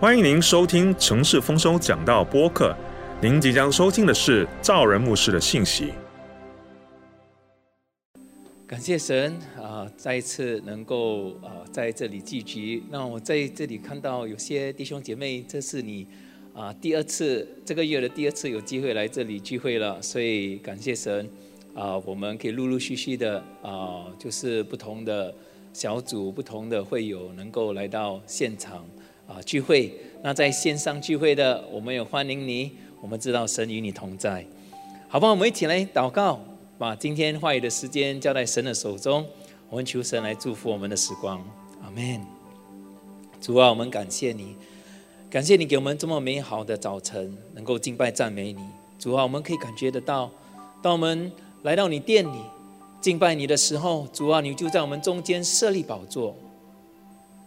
欢迎您收听城市丰收讲道播客。您即将收听的是赵仁牧师的信息。感谢神啊，再一次能够啊在这里聚集。那我在这里看到有些弟兄姐妹，这是你啊第二次这个月的第二次有机会来这里聚会了，所以感谢神啊，我们可以陆陆续续的啊，就是不同的小组、不同的会友能够来到现场。啊，聚会！那在线上聚会的，我们也欢迎你。我们知道神与你同在，好不好？我们一起来祷告，把今天话语的时间交在神的手中。我们求神来祝福我们的时光。阿门。主啊，我们感谢你，感谢你给我们这么美好的早晨，能够敬拜赞美你。主啊，我们可以感觉得到，当我们来到你店里敬拜你的时候，主啊，你就在我们中间设立宝座。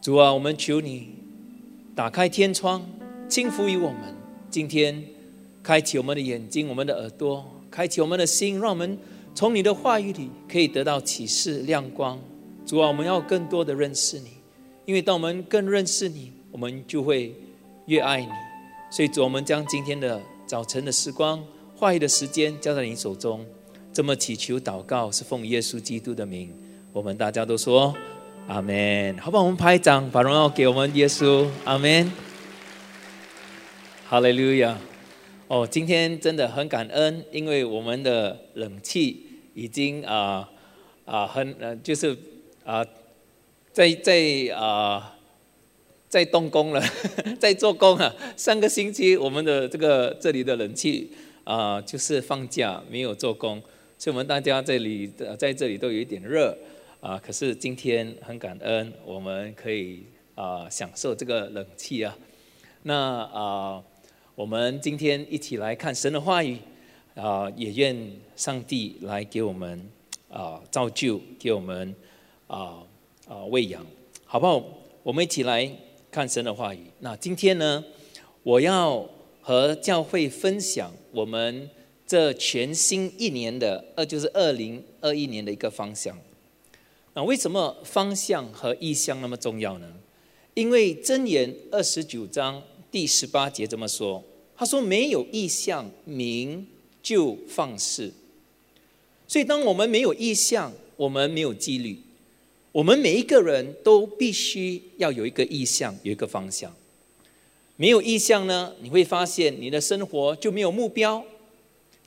主啊，我们求你。打开天窗，轻抚于我们。今天，开启我们的眼睛，我们的耳朵，开启我们的心，让我们从你的话语里可以得到启示、亮光。主啊，我们要更多的认识你，因为当我们更认识你，我们就会越爱你。所以，主，我们将今天的早晨的时光、话语的时间交在你手中，这么祈求祷告，是奉耶稣基督的名。我们大家都说。阿门，好吧，我们拍一张，把荣耀给我们耶稣。阿门，哈利路亚。哦，今天真的很感恩，因为我们的冷气已经啊啊很呃就是啊在在啊在动工了，在做工啊。上个星期我们的这个这里的冷气啊就是放假没有做工，所以我们大家这里在这里都有一点热。啊！可是今天很感恩，我们可以啊享受这个冷气啊。那啊，我们今天一起来看神的话语啊，也愿上帝来给我们啊造就，给我们啊啊喂养，好不好？我们一起来看神的话语。那今天呢，我要和教会分享我们这全新一年的，呃，就是二零二一年的一个方向。那为什么方向和意向那么重要呢？因为箴言二十九章第十八节这么说：“他说没有意向，名就放肆。”所以，当我们没有意向，我们没有纪律。我们每一个人都必须要有一个意向，有一个方向。没有意向呢，你会发现你的生活就没有目标，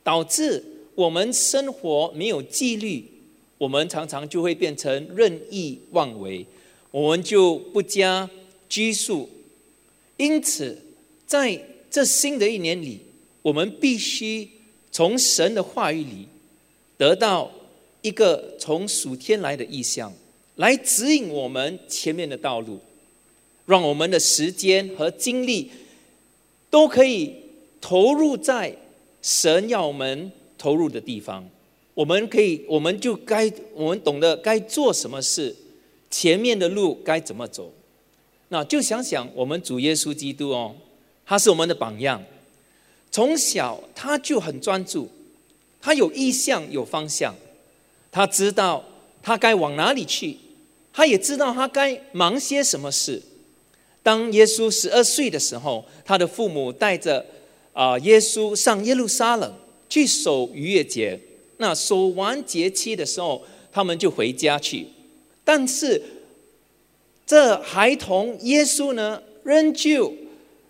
导致我们生活没有纪律。我们常常就会变成任意妄为，我们就不加拘束。因此，在这新的一年里，我们必须从神的话语里得到一个从属天来的意象，来指引我们前面的道路，让我们的时间和精力都可以投入在神要我们投入的地方。我们可以，我们就该，我们懂得该做什么事，前面的路该怎么走。那就想想我们主耶稣基督哦，他是我们的榜样。从小他就很专注，他有意向有方向，他知道他该往哪里去，他也知道他该忙些什么事。当耶稣十二岁的时候，他的父母带着啊耶稣上耶路撒冷去守逾越节。那守完节期的时候，他们就回家去。但是这孩童耶稣呢，仍旧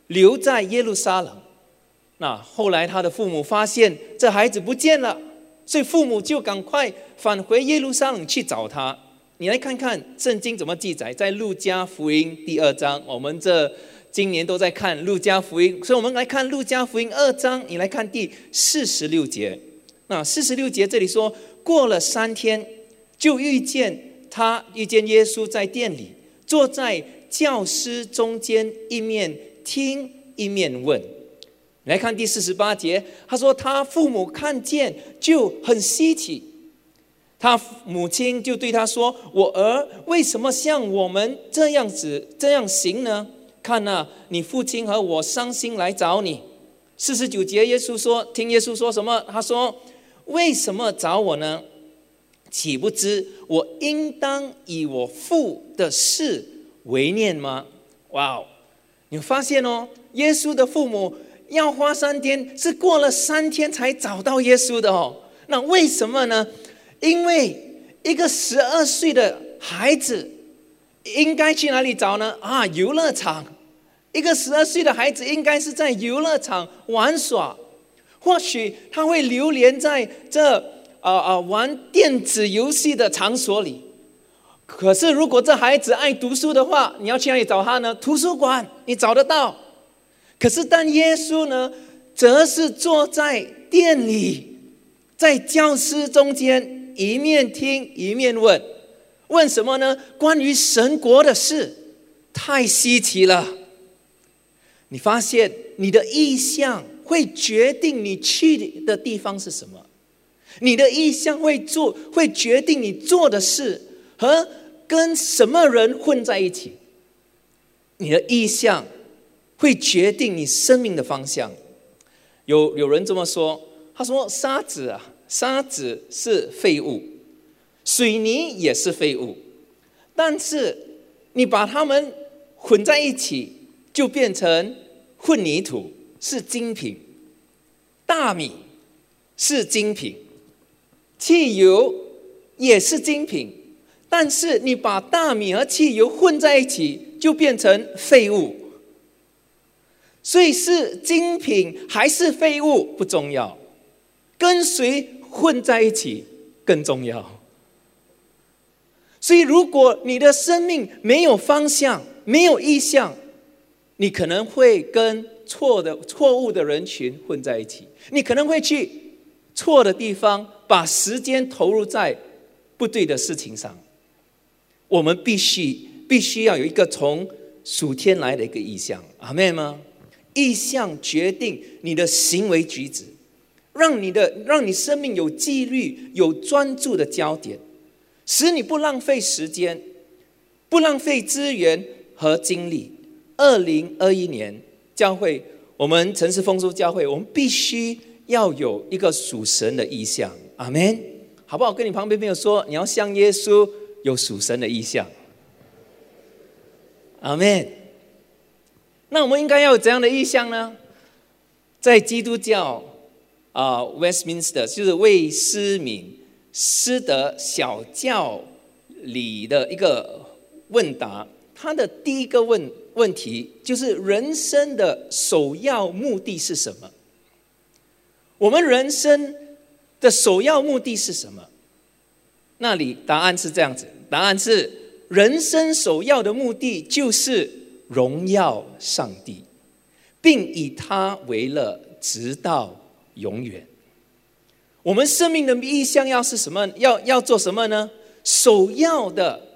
留在耶路撒冷。那后来他的父母发现这孩子不见了，所以父母就赶快返回耶路撒冷去找他。你来看看圣经怎么记载，在路加福音第二章。我们这今年都在看路加福音，所以我们来看路加福音二章。你来看第四十六节。那四十六节这里说，过了三天，就遇见他遇见耶稣在店里，坐在教师中间，一面听一面问。来看第四十八节，他说他父母看见就很稀奇，他母亲就对他说：“我儿为什么像我们这样子这样行呢？看呐，你父亲和我伤心来找你。”四十九节，耶稣说：“听耶稣说什么？”他说。为什么找我呢？岂不知我应当以我父的事为念吗？哇哦！你发现哦，耶稣的父母要花三天，是过了三天才找到耶稣的哦。那为什么呢？因为一个十二岁的孩子应该去哪里找呢？啊，游乐场。一个十二岁的孩子应该是在游乐场玩耍，或许他会流连在这啊啊玩电子游戏的场所里。可是，如果这孩子爱读书的话，你要去哪里找他呢？图书馆你找得到。可是，但耶稣呢，则是坐在店里，在教师中间，一面听一面问，问什么呢？关于神国的事，太稀奇了。你发现你的意向会决定你去的地方是什么？你的意向会做，会决定你做的事和。跟什么人混在一起，你的意向会决定你生命的方向。有有人这么说，他说：“沙子啊，沙子是废物，水泥也是废物，但是你把它们混在一起，就变成混凝土，是精品。大米是精品，汽油也是精品。”但是你把大米和汽油混在一起，就变成废物。所以是精品还是废物不重要，跟谁混在一起更重要。所以，如果你的生命没有方向、没有意向，你可能会跟错的、错误的人群混在一起，你可能会去错的地方，把时间投入在不对的事情上。我们必须必须要有一个从属天来的一个意向，阿妹吗？意向决定你的行为举止，让你的让你生命有纪律、有专注的焦点，使你不浪费时间，不浪费资源和精力。二零二一年教会，我们城市丰收教会，我们必须要有一个属神的意向，阿门，好不好？跟你旁边朋友说，你要像耶稣。有属神的意象，阿门。那我们应该要有怎样的意象呢？在基督教啊，Westminster 就是魏斯敏斯德小教里的一个问答，他的第一个问问题就是人生的首要目的是什么？我们人生的首要目的是什么？那里答案是这样子，答案是人生首要的目的就是荣耀上帝，并以他为乐，直到永远。我们生命的意向要是什么？要要做什么呢？首要的，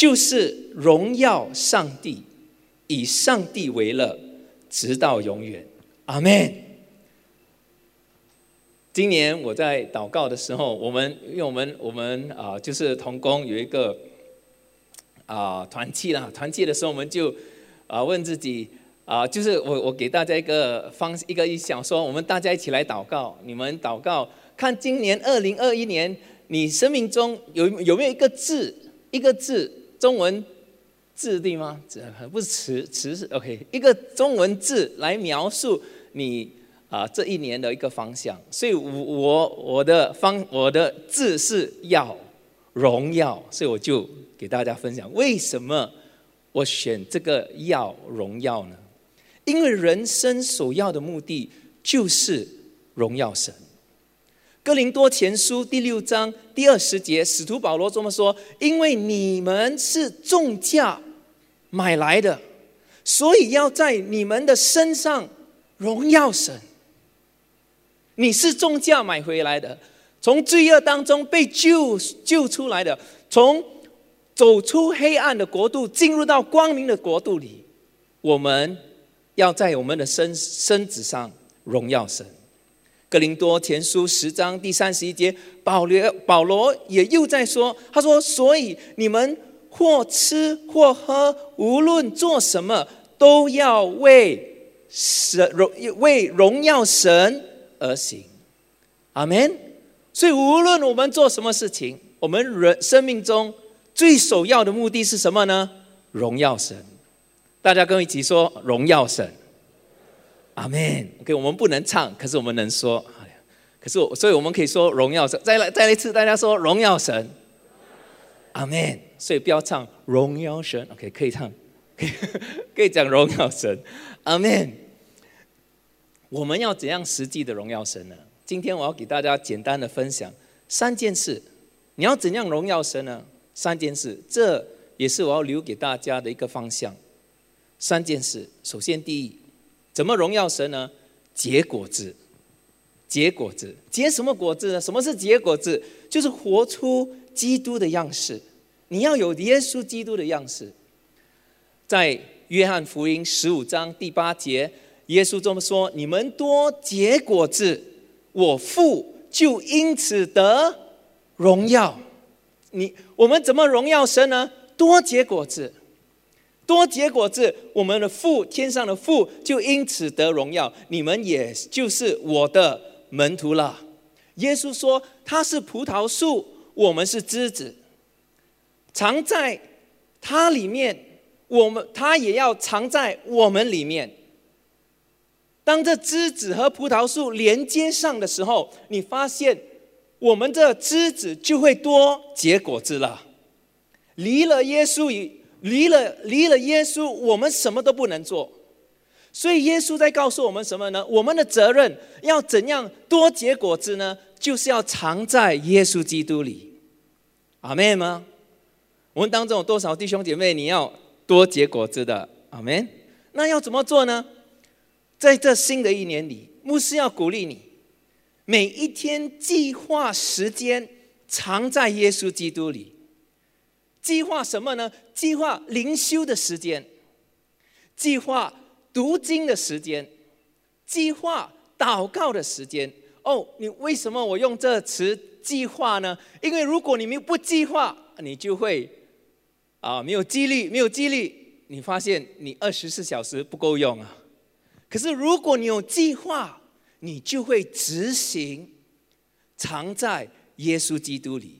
就是荣耀上帝，以上帝为乐，直到永远。阿门。今年我在祷告的时候，我们因为我们我们啊，就是同工有一个啊团契啦，团契的时候我们就啊问自己啊，就是我我给大家一个方一个意向，说我们大家一起来祷告，你们祷告看今年二零二一年你生命中有有没有一个字一个字中文字对吗？字不是词词是 OK 一个中文字来描述你。啊，这一年的一个方向，所以，我我我的方我的字是要荣耀，所以我就给大家分享为什么我选这个要荣耀呢？因为人生首要的目的就是荣耀神。哥林多前书第六章第二十节，使徒保罗这么说：因为你们是重价买来的，所以要在你们的身上荣耀神。你是重价买回来的，从罪恶当中被救救出来的，从走出黑暗的国度，进入到光明的国度里。我们要在我们的身身子上荣耀神。格林多前书十章第三十一节，保罗保罗也又在说，他说：“所以你们或吃或喝，无论做什么，都要为神荣为荣耀神。”而行，阿门。所以无论我们做什么事情，我们人生命中最首要的目的是什么呢？荣耀神。大家跟我一起说荣耀神，阿门。OK，我们不能唱，可是我们能说。可是我，所以我们可以说荣耀神。再来，再来一次，大家说荣耀神，阿门。所以不要唱荣耀神，OK，可以唱，可 以可以讲荣耀神，阿门。我们要怎样实际的荣耀神呢？今天我要给大家简单的分享三件事。你要怎样荣耀神呢？三件事，这也是我要留给大家的一个方向。三件事，首先第一，怎么荣耀神呢？结果子，结果子，结什么果子呢？什么是结果子？就是活出基督的样式。你要有耶稣基督的样式。在约翰福音十五章第八节，耶稣这么说：“你们多结果子，我父就因此得荣耀。”你我们怎么荣耀神呢？多结果子，多结果子，我们的父天上的父就因此得荣耀。你们也就是我的门徒了。耶稣说他是葡萄树，我们是枝子，藏在他里面，我们他也要藏在我们里面。当这枝子和葡萄树连接上的时候，你发现。我们这枝子就会多结果子了。离了耶稣，离离了离了耶稣，我们什么都不能做。所以耶稣在告诉我们什么呢？我们的责任要怎样多结果子呢？就是要藏在耶稣基督里。阿门吗？我们当中有多少弟兄姐妹你要多结果子的？阿门。那要怎么做呢？在这新的一年里，牧师要鼓励你。每一天计划时间藏在耶稣基督里。计划什么呢？计划灵修的时间，计划读经的时间，计划祷告的时间。哦，你为什么我用这词计划呢？因为如果你们不计划，你就会啊没有激励，没有激励，你发现你二十四小时不够用啊。可是如果你有计划，你就会执行，藏在耶稣基督里，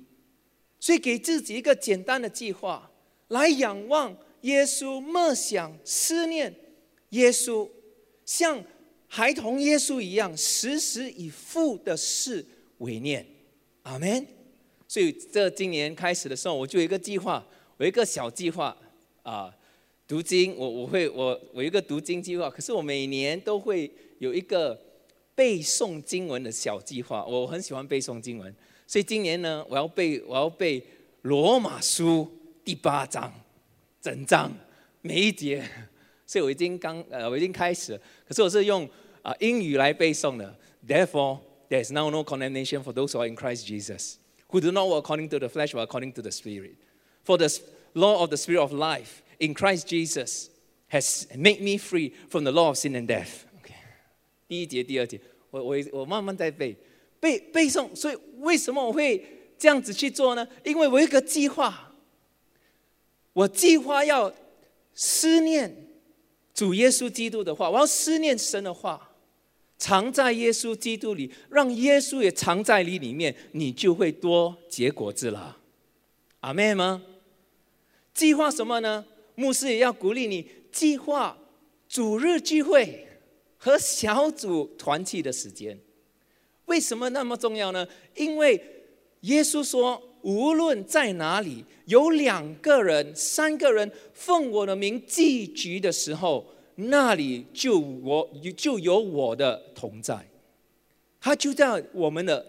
所以给自己一个简单的计划，来仰望耶稣，默想思念耶稣，像孩童耶稣一样，时时以父的事为念。阿门。所以这今年开始的时候，我就有一个计划，我一个小计划啊，读经，我我会我我一个读经计划，可是我每年都会有一个。背诵经文的小计划，我很喜欢背诵经文，所以今年呢，我要背我要背罗马书第八章整章每一节，所以我已经刚呃我已经开始，可是我是用啊英语来背诵的。Therefore, there is now no condemnation for those who are in Christ Jesus, who do not walk according to the flesh, but according to the Spirit. For the law of the Spirit of life in Christ Jesus has made me free from the law of sin and death. OK，第一节第二节。我我我慢慢在背 背背诵，所以为什么我会这样子去做呢？因为我有一个计划，我计划要思念主耶稣基督的话，我要思念神的话，藏在耶稣基督里，让耶稣也藏在你里面，你就会多结果子了。阿妹吗？计划什么呢？牧师也要鼓励你计划主日聚会。和小组团契的时间，为什么那么重要呢？因为耶稣说，无论在哪里有两个人、三个人奉我的名聚集的时候，那里就我就有我的同在。他就在我们的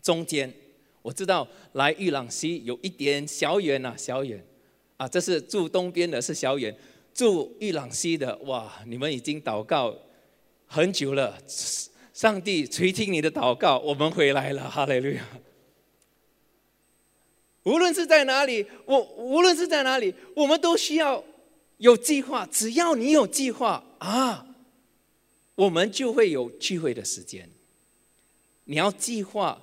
中间。我知道来玉朗溪有一点小远呐，小远啊，这是住东边的，是小远；住玉朗溪的，哇，你们已经祷告。很久了，上帝垂听你的祷告，我们回来了，哈利路亚。无论是在哪里，我无论是在哪里，我们都需要有计划。只要你有计划啊，我们就会有聚会的时间。你要计划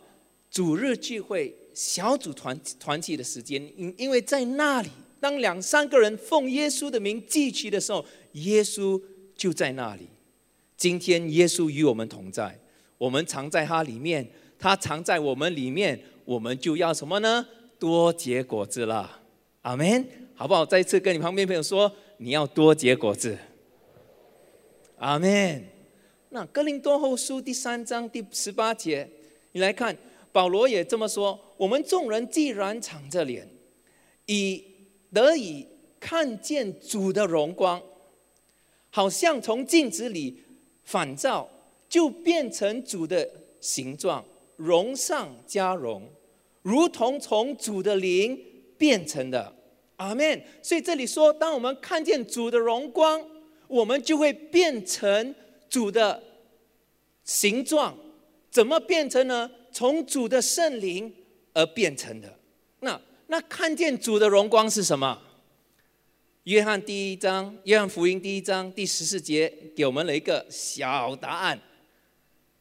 主日聚会、小组团团体的时间，因因为在那里，当两三个人奉耶稣的名聚集的时候，耶稣就在那里。今天耶稣与我们同在，我们藏在他里面，他藏在我们里面，我们就要什么呢？多结果子了，阿门，好不好？再一次跟你旁边朋友说，你要多结果子。阿门。那哥林多后书第三章第十八节，你来看，保罗也这么说：我们众人既然敞着脸，以得以看见主的荣光，好像从镜子里反照，就变成主的形状，荣上加荣，如同从主的灵变成的。阿门。所以这里说，当我们看见主的荣光，我们就会变成主的形状。怎么变成呢？从主的圣灵而变成的。那那看见主的荣光是什么？约翰第一章，约翰福音第一章第十四节给我们了一个小答案。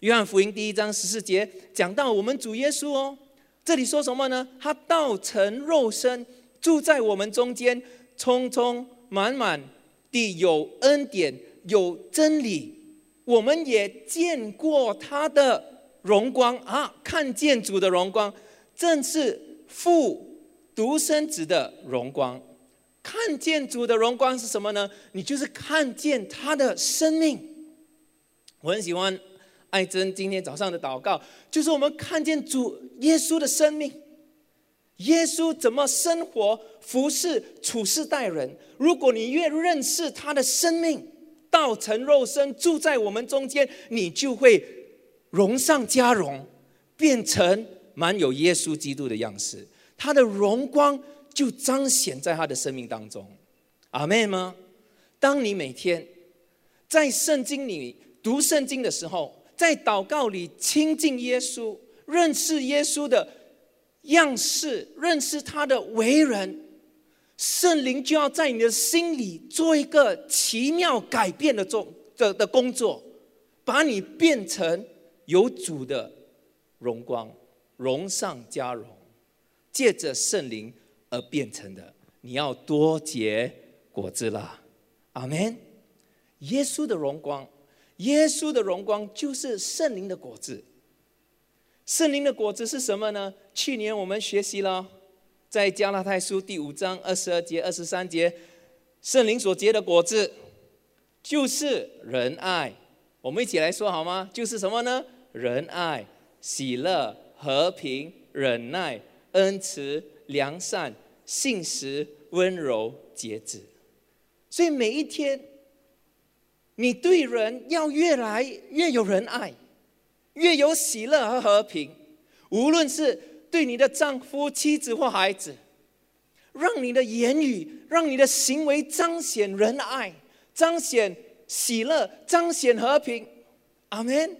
约翰福音第一章十四节讲到我们主耶稣哦，这里说什么呢？他道成肉身。住在我们中间，充充满满地有恩典，有真理。我们也见过他的荣光啊，看见主的荣光，正是父独生子的荣光。看见主的荣光是什么呢？你就是看见他的生命。我很喜欢艾珍今天早上的祷告，就是我们看见主耶稣的生命。耶稣怎么生活、服侍、处事、待人？如果你越认识他的生命，道成肉身住在我们中间，你就会荣上加荣，变成满有耶稣基督的样式。他的荣光就彰显在他的生命当中。阿妹吗？当你每天在圣经里读圣经的时候，在祷告里亲近耶稣、认识耶稣的。样式认识他的为人，圣灵就要在你的心里做一个奇妙改变的做的的工作，把你变成有主的荣光，荣上加荣，借着圣灵而变成的。你要多结果子了，阿门。耶稣的荣光，耶稣的荣光就是圣灵的果子。圣灵的果子是什么呢？去年我们学习了，在加拉太书第五章二十二节、二十三节，圣灵所结的果子就是仁爱。我们一起来说好吗？就是什么呢？仁爱、喜乐、和平、忍耐、恩慈、良善、信实、温柔、节制。所以每一天，你对人要越来越有仁爱。越有喜乐和和平，无论是对你的丈夫、妻子或孩子，让你的言语、让你的行为彰显仁爱、彰显喜乐、彰显和平。阿门。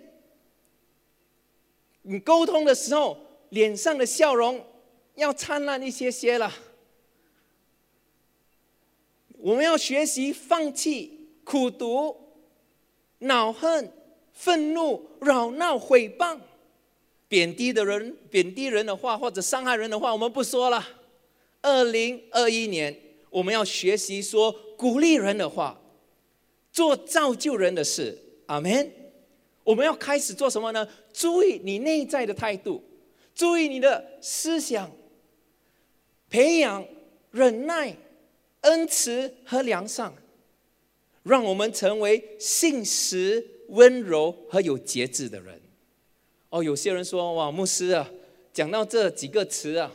你沟通的时候，脸上的笑容要灿烂一些些了。我们要学习放弃苦读、恼恨。愤怒、扰闹、毁谤、贬低的人、贬低人的话，或者伤害人的话，我们不说了。二零二一年，我们要学习说鼓励人的话，做造就人的事。阿门。我们要开始做什么呢？注意你内在的态度，注意你的思想，培养忍耐、恩慈和良善，让我们成为信实。温柔和有节制的人，哦，有些人说哇，牧师啊，讲到这几个词啊，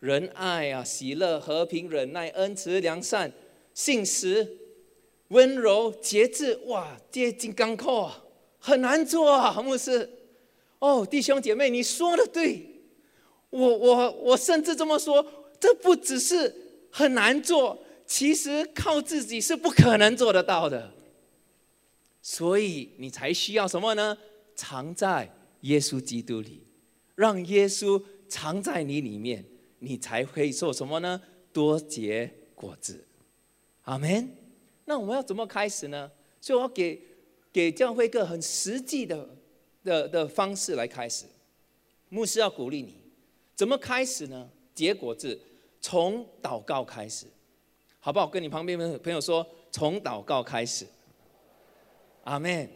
仁爱啊，喜乐、和平、忍耐、恩慈、良善、信实、温柔、节制，哇，这些金刚扣啊，很难做啊，牧师。哦，弟兄姐妹，你说的对，我我我甚至这么说，这不只是很难做，其实靠自己是不可能做得到的。所以你才需要什么呢？藏在耶稣基督里，让耶稣藏在你里面，你才会做什么呢？多结果子。阿门。那我们要怎么开始呢？所以我要给给教会一个很实际的的的方式来开始。牧师要鼓励你，怎么开始呢？结果子从祷告开始，好不好？跟你旁边的朋友说，从祷告开始。阿门。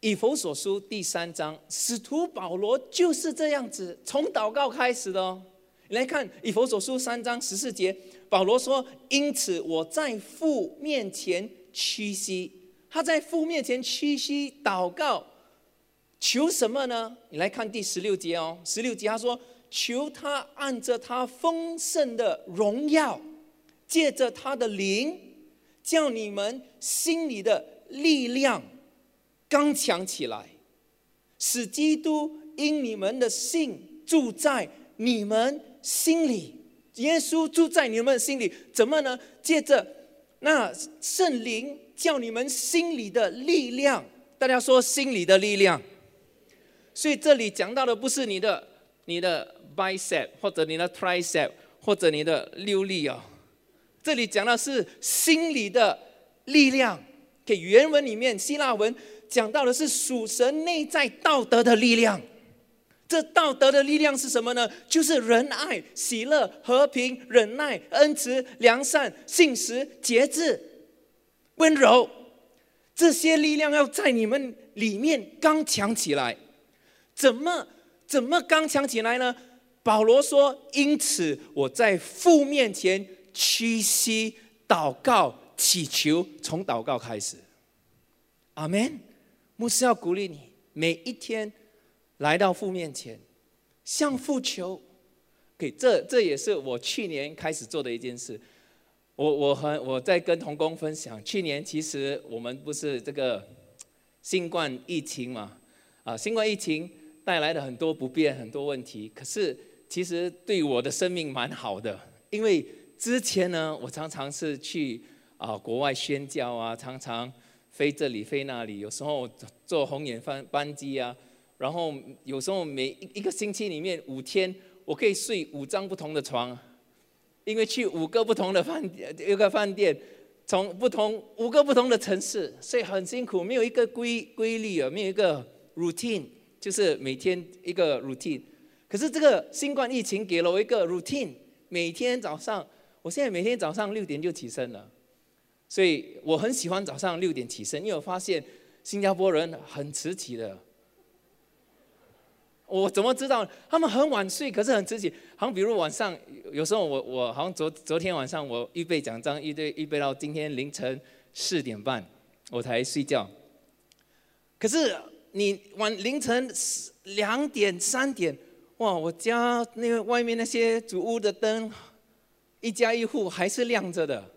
以弗所书第三章，使徒保罗就是这样子，从祷告开始的哦。你来看以佛所书三章十四节，保罗说：“因此我在父面前屈膝。”他在父面前屈膝祷告，求什么呢？你来看第十六节哦，十六节他说：“求他按着他丰盛的荣耀，借着他的灵，叫你们心里的力量刚强起来，使基督因你们的信住在你们。”心里，耶稣住在你们心里，怎么呢？借着那圣灵叫你们心里的力量，大家说心里的力量。所以这里讲到的不是你的你的 bicep 或者你的 tricep 或者你的六力哦，这里讲的是心理的力量。给原文里面希腊文讲到的是属神内在道德的力量。这道德的力量是什么呢？就是仁爱、喜乐、和平、忍耐、恩慈、良善、信实、节制、温柔。这些力量要在你们里面刚强起来。怎么怎么刚强起来呢？保罗说：“因此我在父面前屈膝祷告祈求，从祷告开始。”阿门。牧师要鼓励你，每一天。来到父面前，向父求，给这这也是我去年开始做的一件事。我我和我在跟童工分享，去年其实我们不是这个新冠疫情嘛，啊，新冠疫情带来了很多不便，很多问题。可是其实对我的生命蛮好的，因为之前呢，我常常是去啊国外宣教啊，常常飞这里飞那里，有时候坐红眼班班机啊。然后有时候每一一个星期里面五天，我可以睡五张不同的床，因为去五个不同的饭店，一个饭店，从不同五个不同的城市，所以很辛苦，没有一个规规律啊，没有一个 routine，就是每天一个 routine。可是这个新冠疫情给了我一个 routine，每天早上，我现在每天早上六点就起身了，所以我很喜欢早上六点起身，因为我发现新加坡人很迟起的。我怎么知道他们很晚睡，可是很迟起？好像比如晚上，有时候我我好像昨昨天晚上我预备讲章，预备预备到今天凌晨四点半我才睡觉。可是你晚凌晨两点三点，哇！我家那个外面那些主屋的灯，一家一户还是亮着的。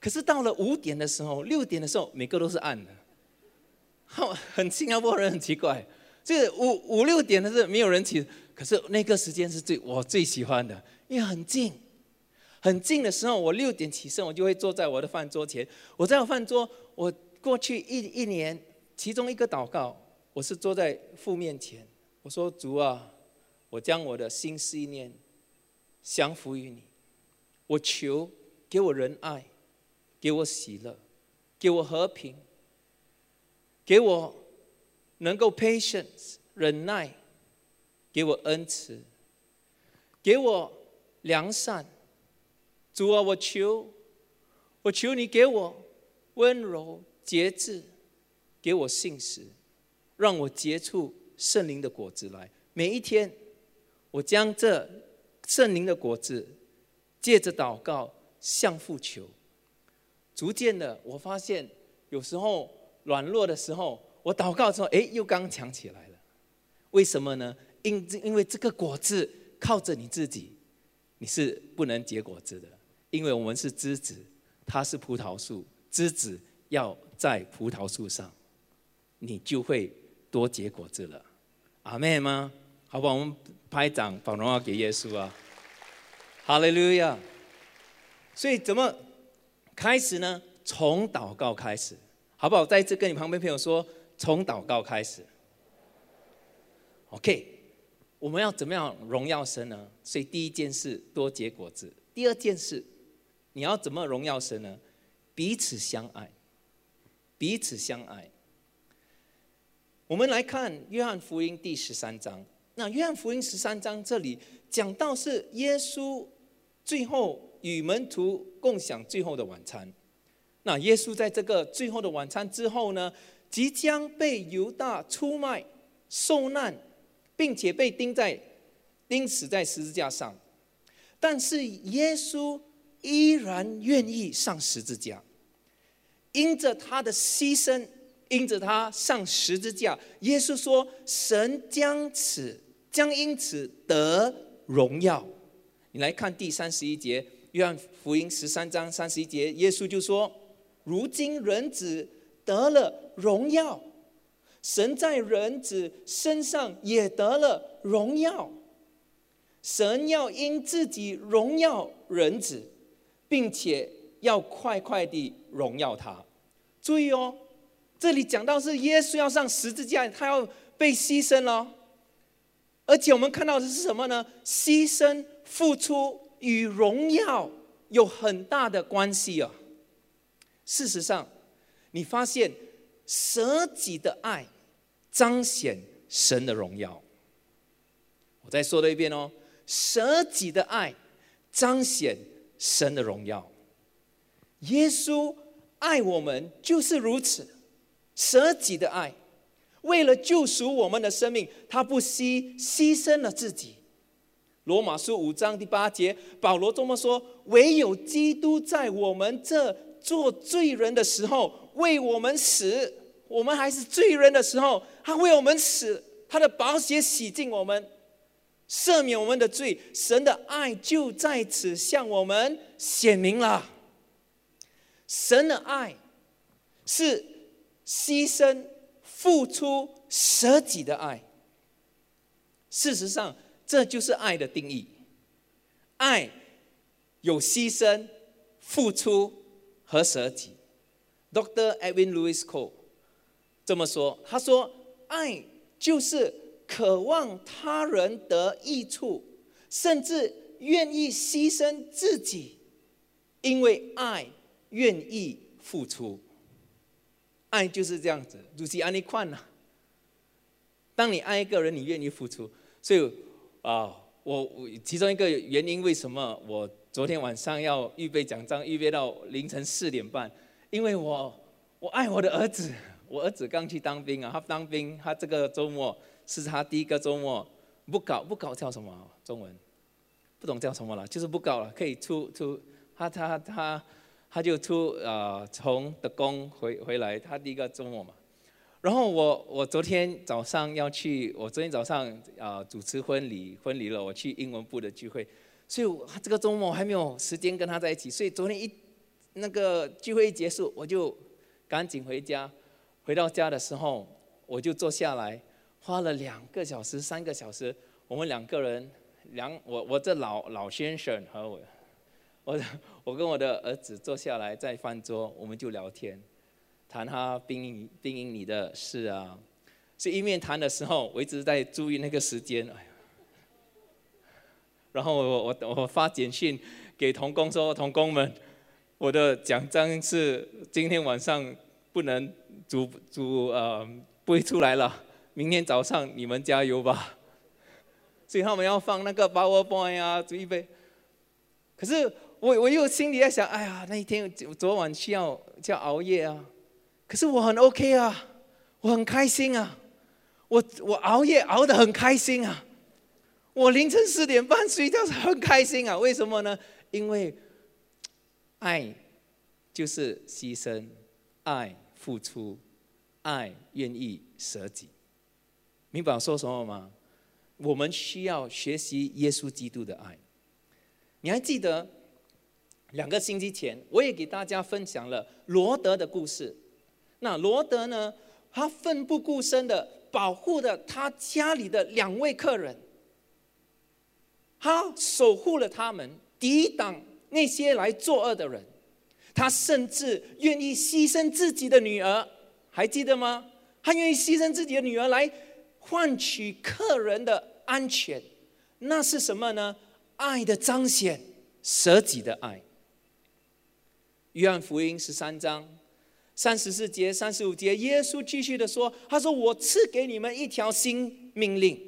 可是到了五点的时候，六点的时候，每个都是暗的。好，很新加坡人很奇怪。这五五六点的是没有人起，可是那个时间是最我最喜欢的，因为很近，很近的时候，我六点起身，我就会坐在我的饭桌前。我在我饭桌，我过去一一年，其中一个祷告，我是坐在父面前，我说主啊，我将我的心思念降服于你，我求给我仁爱，给我喜乐，给我和平，给我。能够 patience 忍耐，给我恩慈，给我良善。主啊，我求，我求你给我温柔节制，给我信实，让我结出圣灵的果子来。每一天，我将这圣灵的果子借着祷告向父求。逐渐的，我发现有时候软弱的时候。我祷告之后，哎，又刚强起来了。为什么呢？因因为这个果子靠着你自己，你是不能结果子的。因为我们是枝子，它是葡萄树，枝子要在葡萄树上，你就会多结果子了。阿妹吗？好不好？我们拍掌，把荣耀给耶稣啊！哈利路亚。所以怎么开始呢？从祷告开始，好不好？再一次跟你旁边朋友说。从祷告开始，OK，我们要怎么样荣耀神呢？所以第一件事多结果子，第二件事你要怎么荣耀神呢？彼此相爱，彼此相爱。我们来看约翰福音第十三章，那约翰福音十三章这里讲到是耶稣最后与门徒共享最后的晚餐。那耶稣在这个最后的晚餐之后呢？即将被犹大出卖、受难，并且被钉在钉死在十字架上。但是耶稣依然愿意上十字架，因着他的牺牲，因着他上十字架，耶稣说：“神将此将因此得荣耀。”你来看第三十一节，约翰福音十三章三十一节，耶稣就说：“如今人子得了荣耀，神在人子身上也得了荣耀。”神要因自己荣耀人子，并且要快快地荣耀他。注意哦，这里讲到是耶稣要上十字架，他要被牺牲了。而且我们看到的是什么呢？牺牲、付出与荣耀有很大的关系啊。事实上，你发现舍己的爱彰显神的荣耀。我再说了一遍哦。舍己的爱彰显神的荣耀。耶稣爱我们就是如此，舍己的爱，为了救赎我们的生命，他不惜牺牲了自己。罗马书五章第八节，保罗这么说：唯有基督在我们这做罪人的时候为我们死，我们还是罪人的时候，他为我们死，他的宝血洗净我们。赦免我们的罪，神的爱就在此向我们显明了。神的爱是牺牲、付出、舍己的爱。事实上，这就是爱的定义。爱有牺牲、付出和舍己。Dr. Edwin Lewis Cole 这么说，他说：“爱就是。”渴望他人得益处，甚至愿意牺牲自己，因为爱愿意付出。爱就是这样子，就是安利宽呐。当你爱一个人，你愿意付出。所以啊，我其中一个原因，为什么我昨天晚上要预备讲章，预备到凌晨四点半？因为我我爱我的儿子，我儿子刚去当兵啊，他当兵，他这个周末。是他第一个周末不搞不搞叫什么中文，不懂叫什么了，就是不搞了，可以出出他他他他他就出啊从德工回回来，他第一个周末嘛。然后我我昨天早上要去，我昨天早上啊主持婚礼婚礼了，我去英文部的聚会，所以这个周末还没有时间跟他在一起，所以昨天一那个聚会一结束，我就赶紧回家。回到家的时候，我就坐下来。花了两个小时、三个小时，我们两个人，两我我这老老先生和我，我 我跟我的儿子坐下来在饭桌，我们就聊天，谈他兵营兵营里的事啊。所以一面谈的时候，我一直在注意那个时间，哎呀。然后我我我发简讯给童工说：“童工们，我的奖章是今天晚上不能煮煮呃不会出来了。”明天早上你们加油吧，所以他们要放那个 PowerPoint 啊，预备。可是我我又心里在想，哎呀，那一天昨晚需要要熬夜啊。可是我很 OK 啊，我很开心啊，我我熬夜熬得很开心啊，我凌晨四点半睡觉很开心啊。为什么呢？因为爱就是牺牲，爱付出，爱愿意舍己。明白我说什么吗？我们需要学习耶稣基督的爱。你还记得两个星期前，我也给大家分享了罗德的故事。那罗德呢，他奋不顾身的保护了他家里的两位客人，他守护了他们，抵挡那些来作恶的人。他甚至愿意牺牲自己的女儿，还记得吗？他愿意牺牲自己的女儿来。换取客人的安全，那是什么呢？爱的彰显，舍己的爱。约翰福音十三章三十四节、三十五节，耶稣继续的说：“他说，我赐给你们一条新命令，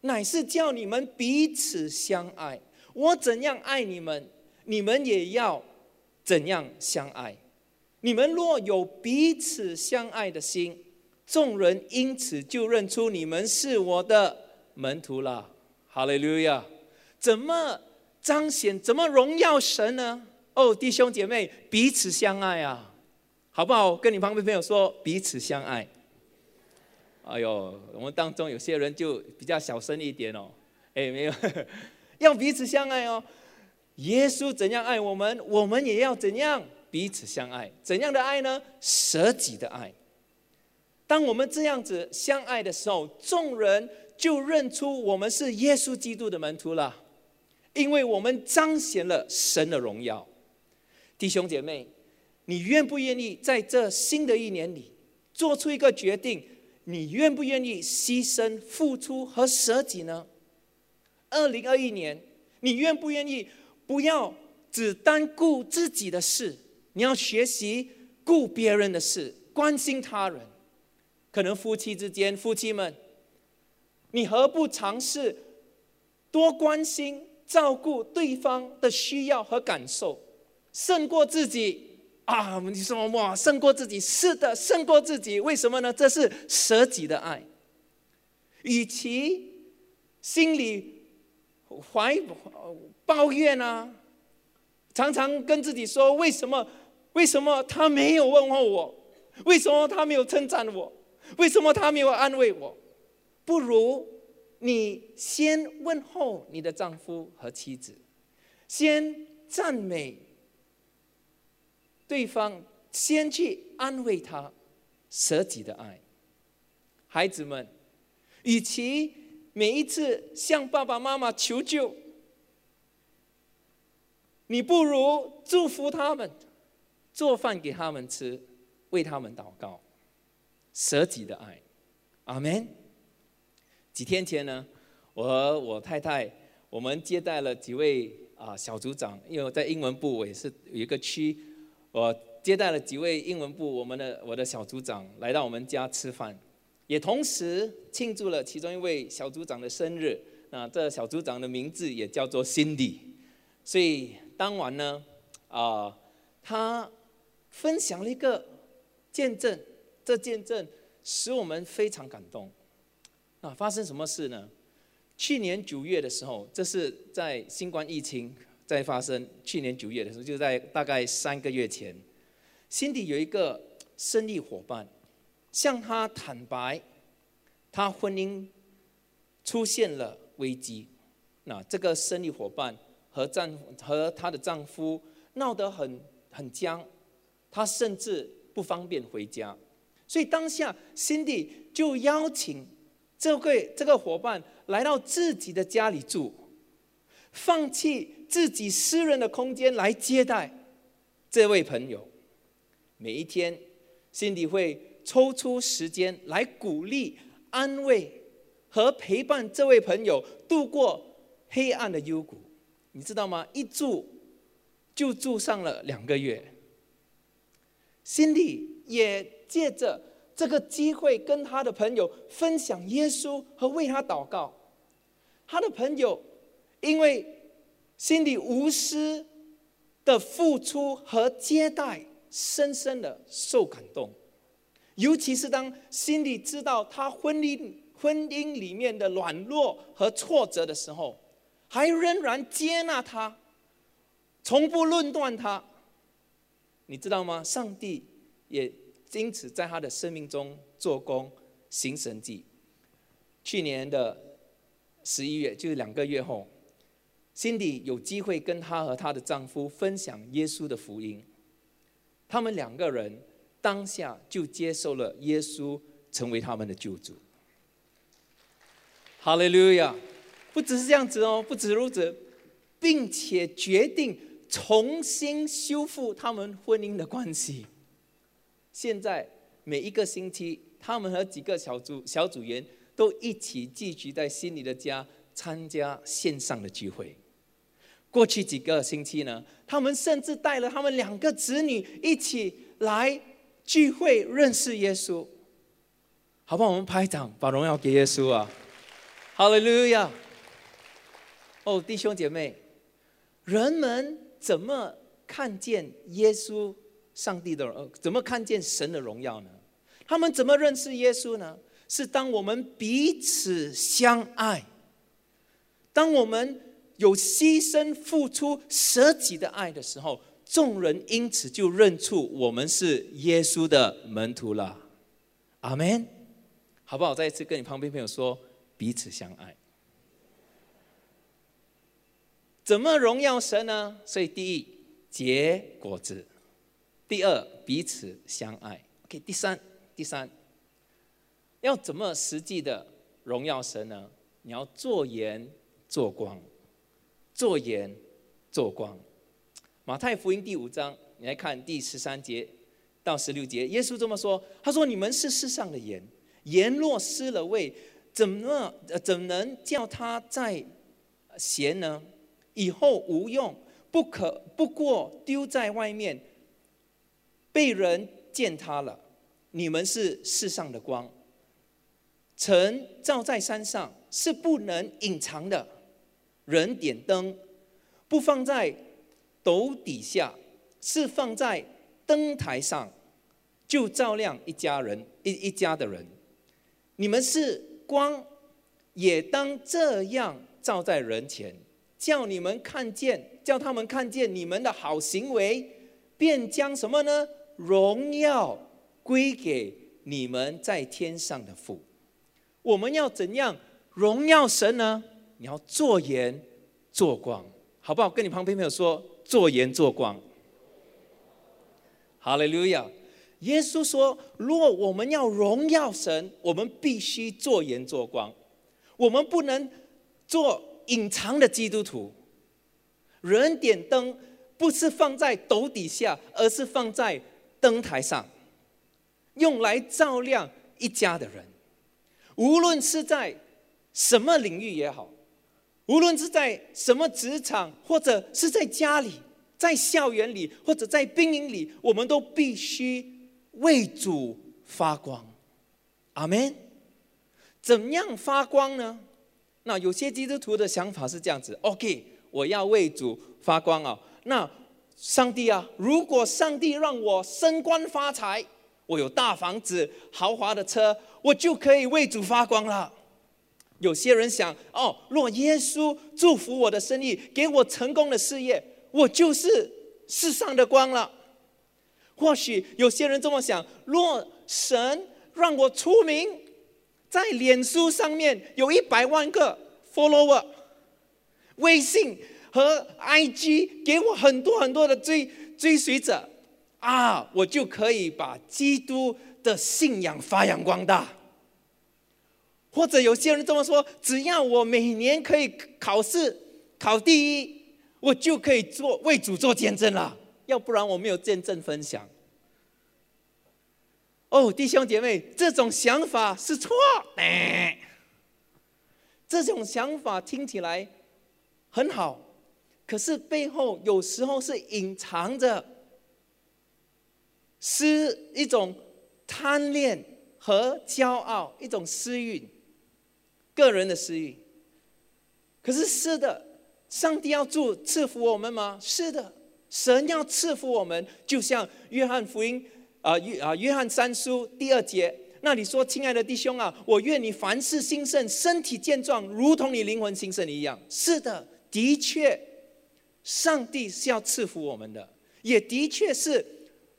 乃是叫你们彼此相爱。我怎样爱你们，你们也要怎样相爱。你们若有彼此相爱的心。”众人因此就认出你们是我的门徒了，哈利路亚！怎么彰显，怎么荣耀神呢？哦，弟兄姐妹，彼此相爱啊，好不好？跟你旁边朋友说，彼此相爱。哎呦，我们当中有些人就比较小声一点哦。哎，没有，要彼此相爱哦。耶稣怎样爱我们，我们也要怎样彼此相爱。怎样的爱呢？舍己的爱。当我们这样子相爱的时候，众人就认出我们是耶稣基督的门徒了，因为我们彰显了神的荣耀。弟兄姐妹，你愿不愿意在这新的一年里做出一个决定？你愿不愿意牺牲、付出和舍己呢？二零二一年，你愿不愿意不要只单顾自己的事？你要学习顾别人的事，关心他人。可能夫妻之间，夫妻们，你何不尝试多关心、照顾对方的需要和感受，胜过自己？啊，你说哇，胜过自己？是的，胜过自己。为什么呢？这是舍己的爱。与其心里怀抱怨啊，常常跟自己说：为什么？为什么他没有问候我？为什么他没有称赞我？为什么他没有安慰我？不如你先问候你的丈夫和妻子，先赞美。对方先去安慰他，舍己的爱。孩子们，与其每一次向爸爸妈妈求救，你不如祝福他们，做饭给他们吃，为他们祷告，舍己的爱。阿门。几天前呢，我和我太太，我们接待了几位啊小组长，因为我在英文部，我也是有一个区。我接待了几位英文部我们的我的小组长来到我们家吃饭，也同时庆祝了其中一位小组长的生日。那这小组长的名字也叫做 Cindy，所以当晚呢，啊，他分享了一个见证，这见证使我们非常感动。啊，发生什么事呢？去年九月的时候，这是在新冠疫情。在发生去年九月的时候，就在大概三个月前，辛迪有一个生意伙伴向他坦白，他婚姻出现了危机。那这个生意伙伴和丈和她的丈夫闹得很很僵，她甚至不方便回家，所以当下辛迪就邀请这位这个伙伴来到自己的家里住，放弃。自己私人的空间来接待这位朋友，每一天，心里会抽出时间来鼓励、安慰和陪伴这位朋友度过黑暗的幽谷。你知道吗？一住就住上了两个月。心里也借着这个机会跟他的朋友分享耶稣和为他祷告。他的朋友因为。心里无私的付出和接待，深深的受感动。尤其是当心里知道他婚姻婚姻里面的软弱和挫折的时候，还仍然接纳他，从不论断他。你知道吗？上帝也因此在他的生命中做工行神迹。去年的十一月，就是两个月后。心里有机会跟她和她的丈夫分享耶稣的福音，他们两个人当下就接受了耶稣成为他们的救主。哈利路亚！不只是这样子哦，不止如此，并且决定重新修复他们婚姻的关系。现在每一个星期，他们和几个小组小组员都一起聚集在心里的家，参加线上的聚会。过去几个星期呢，他们甚至带了他们两个子女一起来聚会，认识耶稣。好不好？我们拍掌，把荣耀给耶稣啊！哈利路亚！哦，弟兄姐妹，人们怎么看见耶稣、上帝的？呃，怎么看见神的荣耀呢？他们怎么认识耶稣呢？是当我们彼此相爱，当我们。有牺牲、付出、舍己的爱的时候，众人因此就认出我们是耶稣的门徒了。阿门。好不好？再一次跟你旁边朋友说，彼此相爱。怎么荣耀神呢？所以第一，结果子；第二，彼此相爱。OK，第三，第三，要怎么实际的荣耀神呢？你要做盐做光，做盐做光。马太福音第五章，你来看第十三节到十六节，耶稣这么说：“他说，你们是世上的盐。”盐若失了味，怎么怎能叫它再咸呢？以后无用，不可不过丢在外面，被人践踏了。你们是世上的光，晨照在山上是不能隐藏的。人点灯，不放在斗底下，是放在灯台上，就照亮一家人一一家的人。你们是光，也当这样照在人前，叫你们看见，叫他们看见你们的好行为，便将什么呢？荣耀归给你们在天上的父。我们要怎样荣耀神呢？你要做盐做光，好不好？跟你旁边朋友说，做盐做光。哈利路亚。耶稣说：“如果我们要荣耀神，我们必须做盐做光。我们不能做隐藏的基督徒。人点灯不是放在斗底下，而是放在灯台上，用来照亮一家的人。无论是在什么领域也好，无论是在什么职场，或者是在家里、在校园里，或者在兵营里，我们都必须。”为主发光，阿门。怎样发光呢？那有些基督徒的想法是这样子：OK，我要为主发光啊。那上帝啊，如果上帝让我升官发财，我有大房子、豪华的车，我就可以为主发光了。有些人想：哦，若耶稣祝福我的生意，给我成功的事业，我就是世上的光了。或许有些人这么想：若神让我出名，在脸书上面有一百万个 follower，微信和 IG 给我很多很多的追追随者，啊，我就可以把基督的信仰发扬光大。或者有些人这么说：只要我每年可以考试考第一，我就可以做为主做见证了。要不然我没有见证分享。哦，弟兄姐妹，这种想法是错的。这种想法听起来很好，可是背后有时候是隐藏着是一种贪恋和骄傲，一种私欲，个人的私欲。可是是的，上帝要祝赐福我们吗？是的。神要赐福我们，就像约翰福音啊约啊约翰三书第二节那里说：“亲爱的弟兄啊，我愿你凡事兴盛，身体健壮，如同你灵魂兴盛一样。”是的，的确，上帝是要赐福我们的，也的确是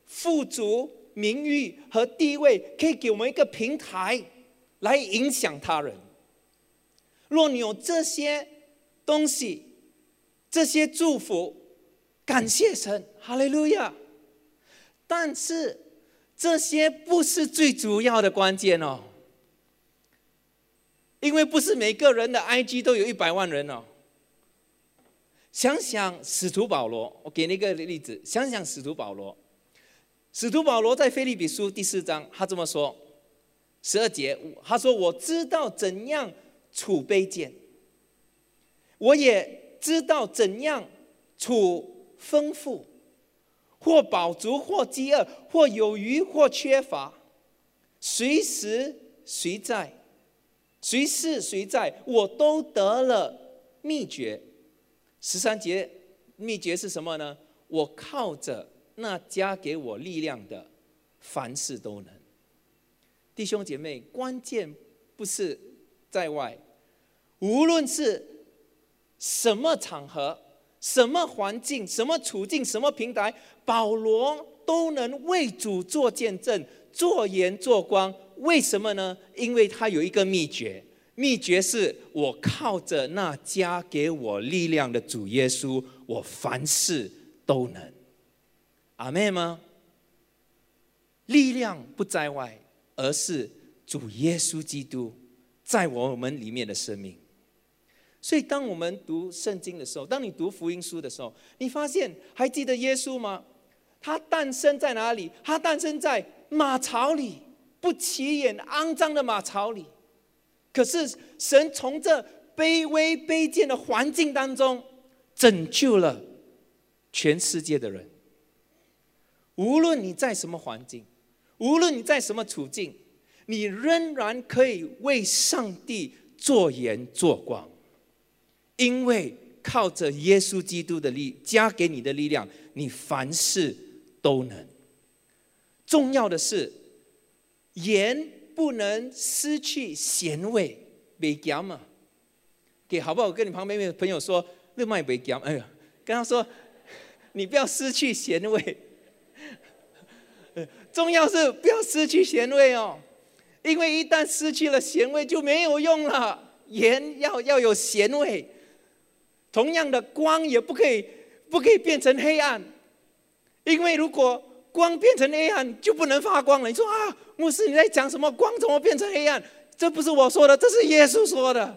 富足、名誉和地位可以给我们一个平台来影响他人。若你有这些东西，这些祝福。感谢神，哈利路亚！但是这些不是最主要的关键哦，因为不是每个人的 IG 都有一百万人哦。想想使徒保罗，我给你一个例子，想想使徒保罗，使徒保罗在腓立比书第四章，他这么说，十二节，他说：“我知道怎样处卑贱，我也知道怎样处。”丰富，或饱足，或饥饿，或有余，或缺乏，随时随在，随是随在，我都得了秘诀。十三节秘诀是什么呢？我靠着那加给我力量的，凡事都能。弟兄姐妹，关键不是在外，无论是什么场合、什么环境、什么处境、什么平台，保罗都能为主做见证、做盐做光。为什么呢？因为他有一个秘诀，秘诀是我靠着那加给我力量的主耶稣，我凡事都能。阿妹吗？力量不在外，而是主耶稣基督在我们里面的生命。所以，当我们读圣经的时候，当你读福音书的时候，你发现还记得耶稣吗？他诞生在哪里？他诞生在马槽里，不起眼、肮脏的马槽里。可是，神从这卑微卑贱的环境当中拯救了全世界的人。无论你在什么环境，无论你在什么处境，你仍然可以为上帝做盐做光。因为靠着耶稣基督的力加给你的力量，你凡事都能。重要的是，盐不能失去咸味，别咸嘛。给好不好？跟你旁边的朋友说，那卖别咸。哎呀，跟他说，你不要失去咸味。重要是不要失去咸味哦，因为一旦失去了咸味就没有用了。盐要要有咸味。同样的光也不可以，不可以变成黑暗，因为如果光变成黑暗，就不能发光了。你说啊，牧师你在讲什么？光怎么变成黑暗？这不是我说的，这是耶稣说的。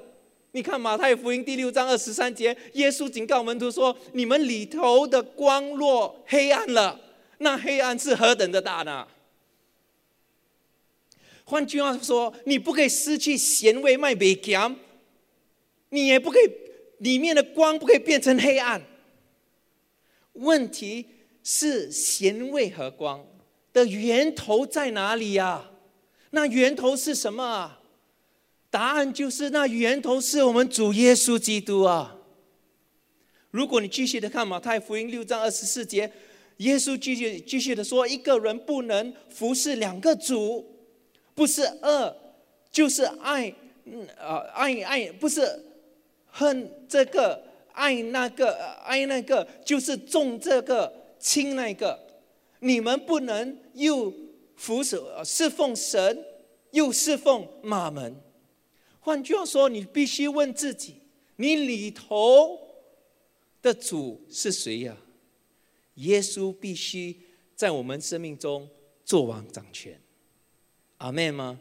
你看马太福音第六章二十三节，耶稣警告门徒说：“你们里头的光落黑暗了，那黑暗是何等的大呢？”换句话说，你不可以失去咸味卖北强，你也不可以。里面的光不可以变成黑暗。问题是咸味和光的源头在哪里呀？那源头是什么啊？答案就是那源头是我们主耶稣基督啊。如果你继续的看马太福音六章二十四节，耶稣继续继续的说：一个人不能服侍两个主，不是恶就是爱，嗯啊爱爱不是。恨这个，爱那个，爱那个，就是重这个，轻那个。你们不能又服侍侍奉神，又侍奉马门。换句话说，你必须问自己：你里头的主是谁呀？耶稣必须在我们生命中做王掌权。阿妹吗？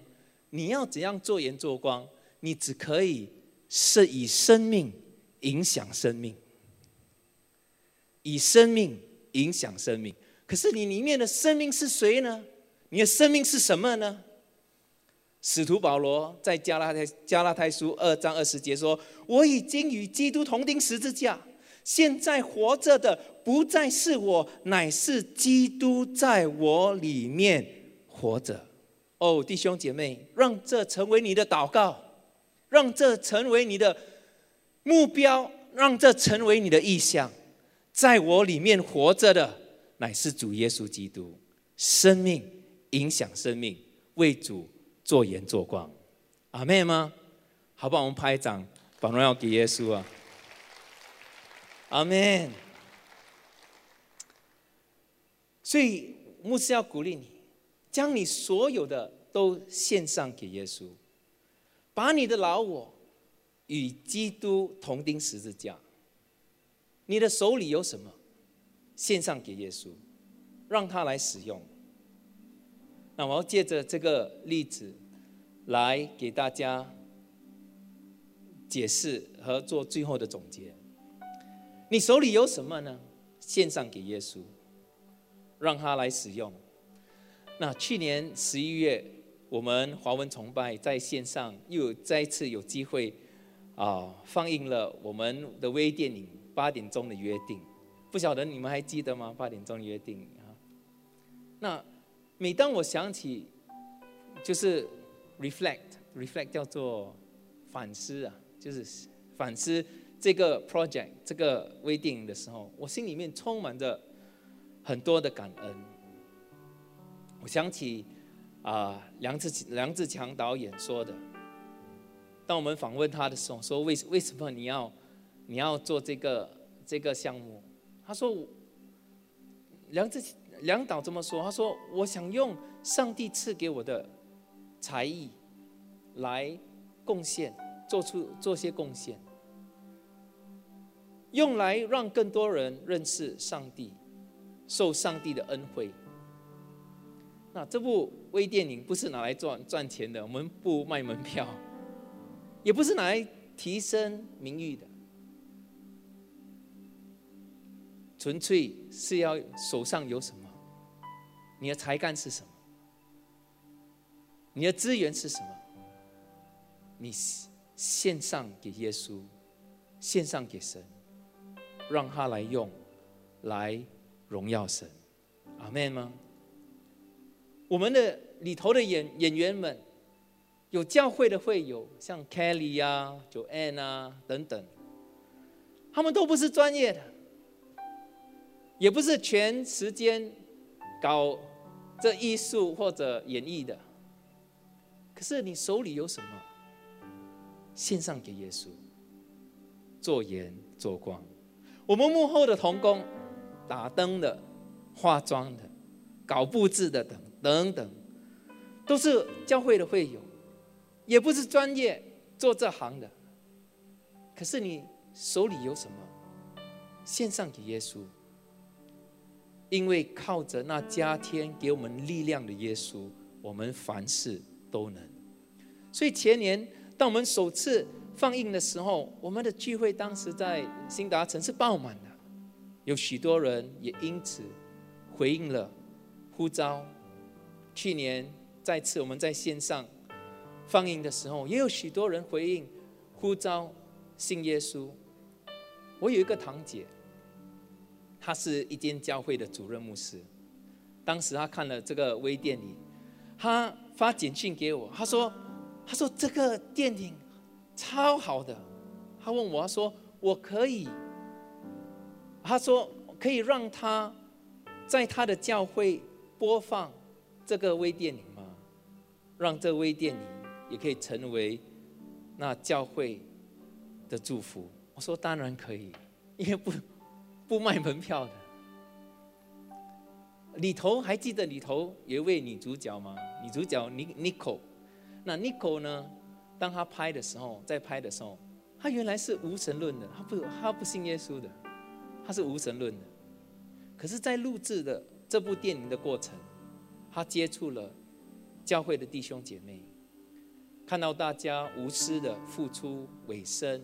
你要怎样做盐做光？你只可以。是以生命影响生命，以生命影响生命。可是你里面的生命是谁呢？你的生命是什么呢？使徒保罗在加拉太加拉太书二章二十节说：“我已经与基督同钉十字架，现在活着的不再是我，乃是基督在我里面活着。”哦，弟兄姐妹，让这成为你的祷告。让这成为你的目标，让这成为你的意向。在我里面活着的乃是主耶稣基督，生命影响生命，为主做盐做光。阿妹吗？好不好？我们拍一掌，把荣耀给耶稣啊！阿门。所以牧师要鼓励你，将你所有的都献上给耶稣。把你的老我与基督同钉十字架。你的手里有什么，献上给耶稣，让他来使用。那我要借着这个例子来给大家解释和做最后的总结。你手里有什么呢？献上给耶稣，让他来使用。那去年十一月。我们华文崇拜在线上又再次有机会啊，放映了我们的微电影《八点钟的约定》，不晓得你们还记得吗？《八点钟的约定》啊，那每当我想起就是 reflect，reflect 叫做反思啊，就是反思这个 project 这个微电影的时候，我心里面充满着很多的感恩。我想起。啊，梁志梁志强导演说的。当我们访问他的时候，说为为什么你要你要做这个这个项目。他说，梁志梁导这么说，他说我想用上帝赐给我的才艺来贡献，做出做些贡献，用来让更多人认识上帝，受上帝的恩惠。那这部微电影不是拿来赚赚钱的，我们不卖门票，也不是拿来提升名誉的，纯粹是要手上有什么，你的才干是什么，你的资源是什么，你献上给耶稣，献上给神，让他来用，来荣耀神，阿门吗？我们的里头的演演员们，有教会的会友，像 Kelly 啊、Joanne 啊等等，他们都不是专业的，也不是全时间搞这艺术或者演艺的。可是你手里有什么，献上给耶稣，做盐做光。我们幕后的童工，打灯的、化妆的、搞布置的等。等等，都是教会的会友，也不是专业做这行的。可是你手里有什么，献上给耶稣，因为靠着那加添给我们力量的耶稣，我们凡事都能。所以前年当我们首次放映的时候，我们的聚会当时在新达城是爆满的，有许多人也因此回应了呼召。去年再次我们在线上放映的时候，也有许多人回应呼召信耶稣。我有一个堂姐，她是一间教会的主任牧师。当时她看了这个微电影，她发简讯给我，她说：“她说这个电影超好的。”她问我，她说：“我可以？”她说：“可以让她在她的教会播放。”这个微电影吗？让这微电影也可以成为那教会的祝福。我说当然可以，因为不 不卖门票的。里头还记得里头有一位女主角吗？女主角妮妮可。那妮可呢？当她拍的时候，在拍的时候，她原来是无神论的，她不她不信耶稣的，她是无神论的。可是，在录制的这部电影的过程。他接触了教会的弟兄姐妹，看到大家无私的付出、委身、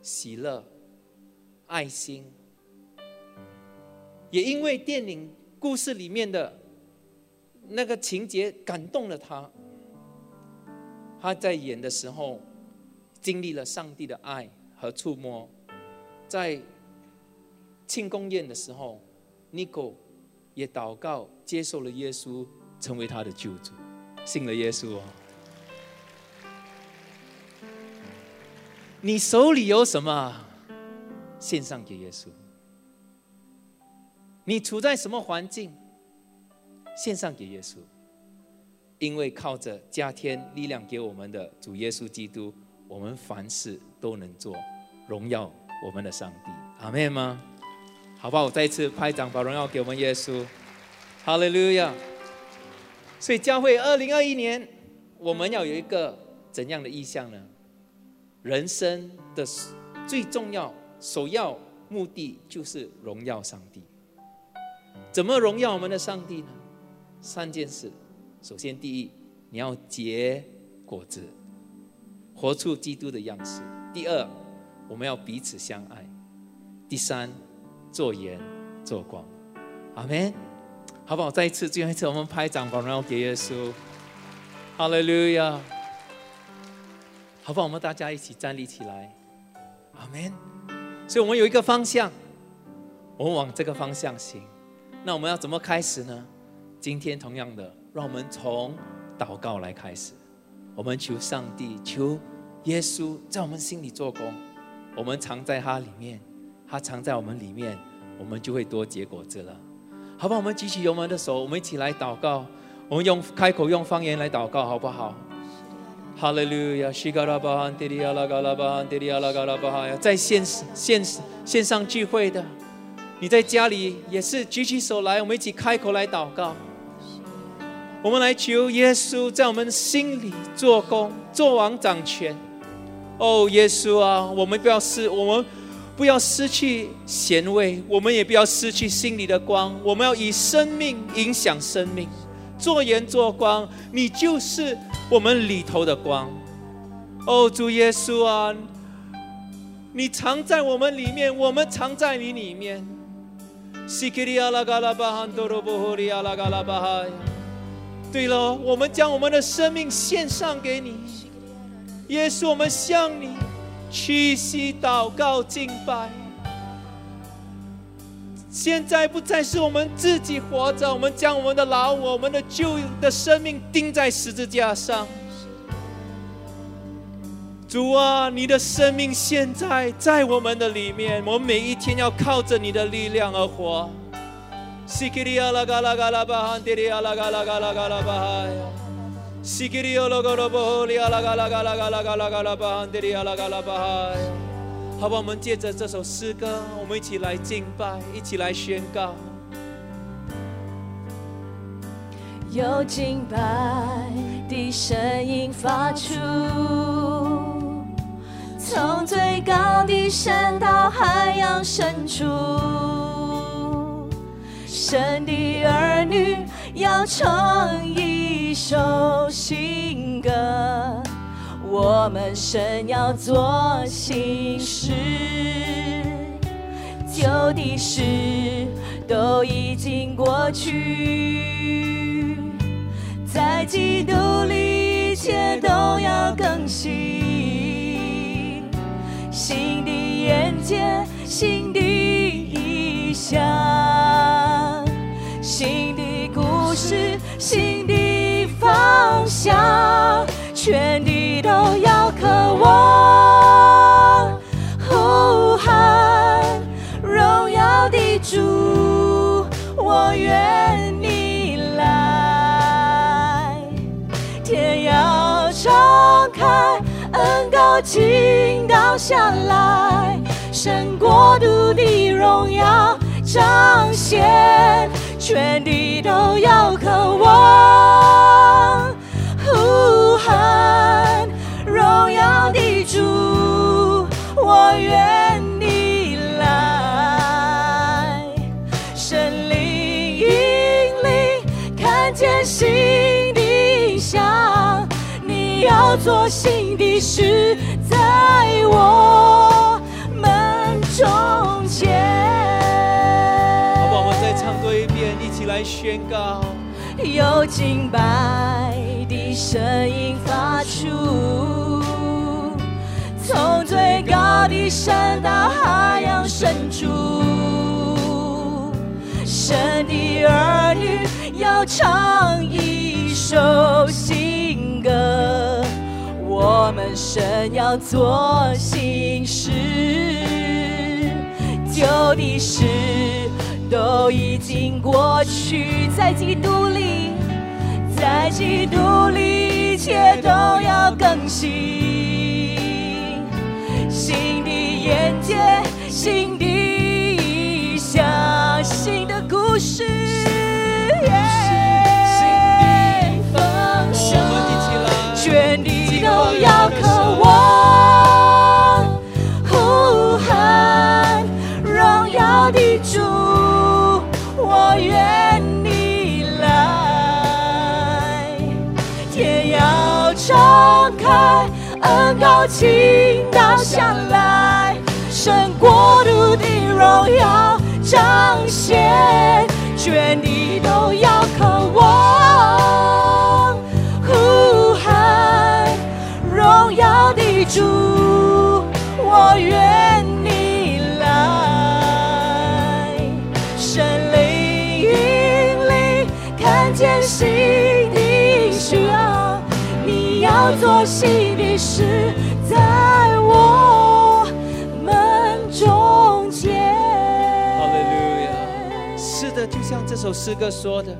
喜乐、爱心，也因为电影故事里面的那个情节感动了他。他在演的时候经历了上帝的爱和触摸，在庆功宴的时候，尼古也祷告接受了耶稣。成为他的救主，信了耶稣哦。你手里有什么，献上给耶稣。你处在什么环境，献上给耶稣。因为靠着加添力量给我们的主耶稣基督，我们凡事都能做，荣耀我们的上帝。阿门吗？好不好？我再一次拍掌，把荣耀给我们耶稣。哈利路亚。所以教会二零二一年，我们要有一个怎样的意向呢？人生的最重要、首要目的就是荣耀上帝。怎么荣耀我们的上帝呢？三件事。首先，第一，你要结果子，活出基督的样式；第二，我们要彼此相爱；第三，做盐做光。阿门。好不好？再一次，最后一次，我们拍掌，把荣耀给耶稣。哈利路亚！好不好？我们大家一起站立起来。阿门。所以，我们有一个方向，我们往这个方向行。那我们要怎么开始呢？今天同样的，让我们从祷告来开始。我们求上帝，求耶稣在我们心里做工。我们藏在他里面，他藏在我们里面，我们就会多结果子了。好不好？我们举起油门的手，我们一起来祷告。我们用开口用方言来祷告，好不好？哈利路亚，西嘎拉巴哈迪利亚拉嘎拉巴哈迪利亚拉嘎拉巴哈呀，在线线线上聚会的，你在家里也是举起手来，我们一起开口来祷告。我们来求耶稣在我们心里做工，做王掌权。哦，耶稣啊，我们不要失，我们不要失去咸味，我们也不要失去心里的光。我们要以生命影响生命，做盐做光。你就是我们里头的光。哦，主耶稣啊，你藏在我们里面，我们藏在你里面。对了，我们将我们的生命献上给你，耶稣，我们向你屈膝祷告敬拜。现在不再是我们自己活着，我们将我们的老我、们的旧的生命钉在十字架上。主啊，你的生命现在在我们的里面，我们每一天要靠着你的力量而活。好吧，我们借着这首诗歌，我们一起来敬拜，一起来宣告。有敬拜的声音发出，从最高的山到海洋深处。神的儿女要唱一首新歌，我们神要做新事，旧的事都已经过去，在基督里一切都要更新，新的眼界，新的意象。新的是，新的方向，全地都要渴望呼喊荣耀的主，我愿你来。天要敞开，恩高倾倒下来，神国度的荣耀彰显。全地都要渴望呼喊荣耀的主，我愿你来，神灵引领，看见新的想，你要做新的事，在我们中间。宣告，有敬拜的声音发出，从最高的山到海洋深处，神的儿女要唱一首新歌，我们神要做新事，旧的事。都已经过去，在基督里，在基督里，一切都要更新。新的眼界，新的意象，新的故事，我愿你来，天要敞开恩高倾倒下来，神国度的荣耀彰显，全地都要渴望呼喊荣耀的主，我愿。你要做新的事，在我们中间。是的，就像这首诗歌说的，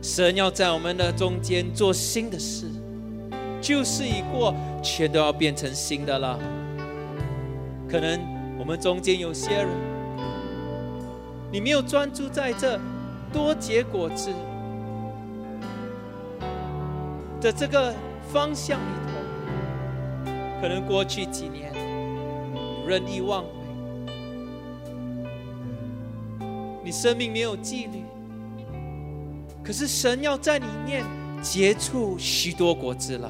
神要在我们的中间做新的事。旧事已过，全都要变成新的了。可能我们中间有些人，你没有专注在这多结果子的这个方向里头，可能过去几年任意妄为，你生命没有纪律。可是神要在里面结出许多果子来，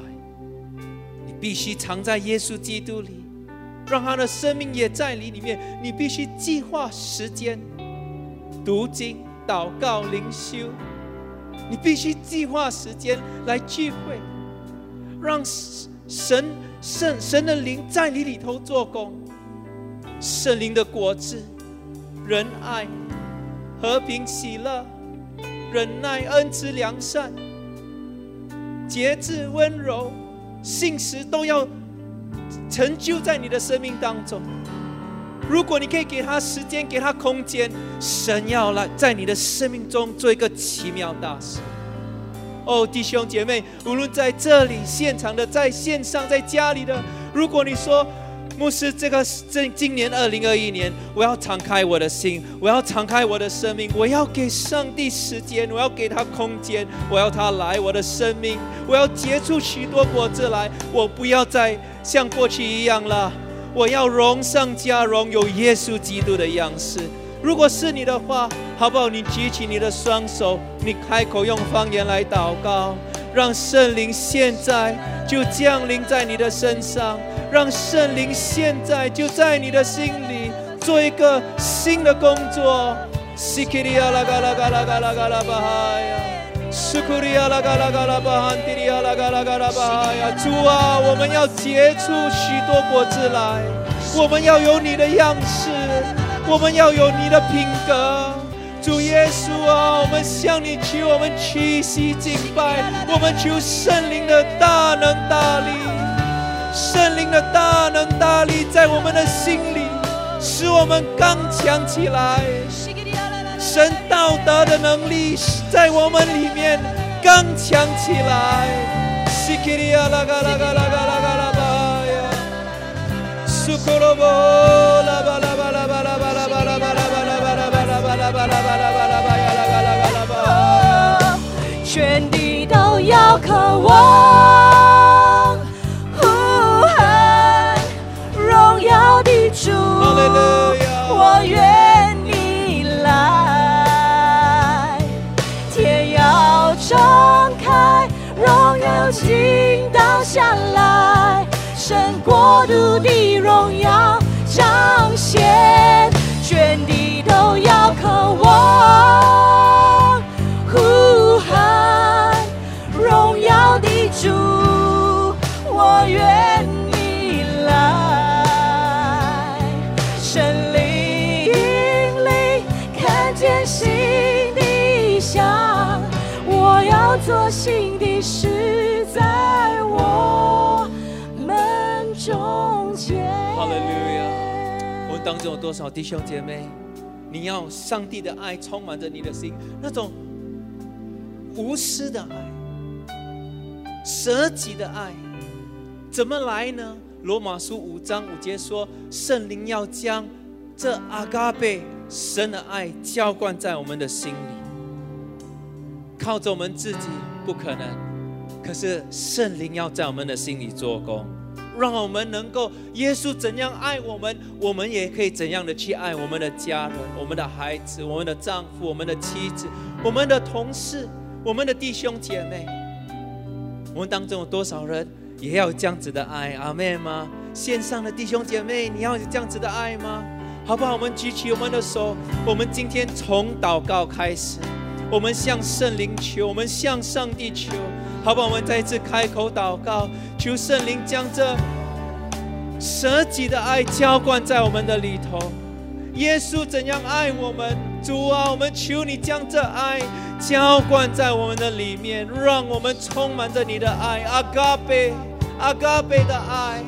你必须藏在耶稣基督里，让他的生命也在你里面。你必须计划时间，读经、祷告、灵修，你必须计划时间来聚会，让神圣神的灵在你里头做工。圣灵的果子：仁爱、和平、喜乐。忍耐、恩慈、良善、节制、温柔、信实，都要成就在你的生命当中。如果你可以给他时间，给他空间，神要来在你的生命中做一个奇妙大事。哦，弟兄姐妹，无论在这里现场的，在线上，在家里的，如果你说。牧师，这个这今年二零二一年，我要敞开我的心，我要敞开我的生命，我要给上帝时间，我要给他空间，我要他来我的生命，我要结出许多果子来，我不要再像过去一样了，我要荣上加荣，有耶稣基督的样式。如果是你的话，好不好？你举起你的双手，你开口用方言来祷告，让圣灵现在就降临在你的身上。让圣灵现在就在你的心里做一个新的工作。西克里亚拉嘎拉嘎拉嘎拉嘎拉巴哈呀，苏库里亚拉嘎拉嘎拉巴哈迪里亚拉嘎拉嘎拉巴哈呀，主啊，我们要结出许多果子来，我们要有你的样式，我们要有你的品格。主耶稣啊，我们向你求，我们屈膝敬拜，我们求圣灵的大能大力。圣灵的大能大力在我们的心里，使我们刚强起来。神道德的能力在我们里面刚强起来。西克里亚拉嘎拉嘎拉嘎拉巴呀，苏克罗波渴望。主，我愿你来，天要张开，荣耀倾倒下来，神国度的荣耀彰显，全地都要渴望有多少弟兄姐妹？你要上帝的爱充满着你的心，那种无私的爱、舍己的爱，怎么来呢？罗马书五章五节说，圣灵要将这阿嘎贝神的爱浇灌在我们的心里。靠着我们自己不可能，可是圣灵要在我们的心里做工，让我们能够耶稣怎样爱我们，我们也可以怎样的去爱我们的家人、我们的孩子、我们的丈夫、我们的妻子、我们的同事、我们的弟兄姐妹。我们当中有多少人也要这样子的爱？阿妹吗？线上的弟兄姐妹，你要这样子的爱吗？好不好？我们举起我们的手，我们今天从祷告开始。我们向圣灵求，我们向上帝求，好吧？我们再一次开口祷告，求圣灵将这舍己的爱浇灌在我们的里头。耶稣怎样爱我们？主啊，我们求你将这爱浇灌在我们的里面，让我们充满着你的爱。阿嘎贝，阿嘎贝的爱，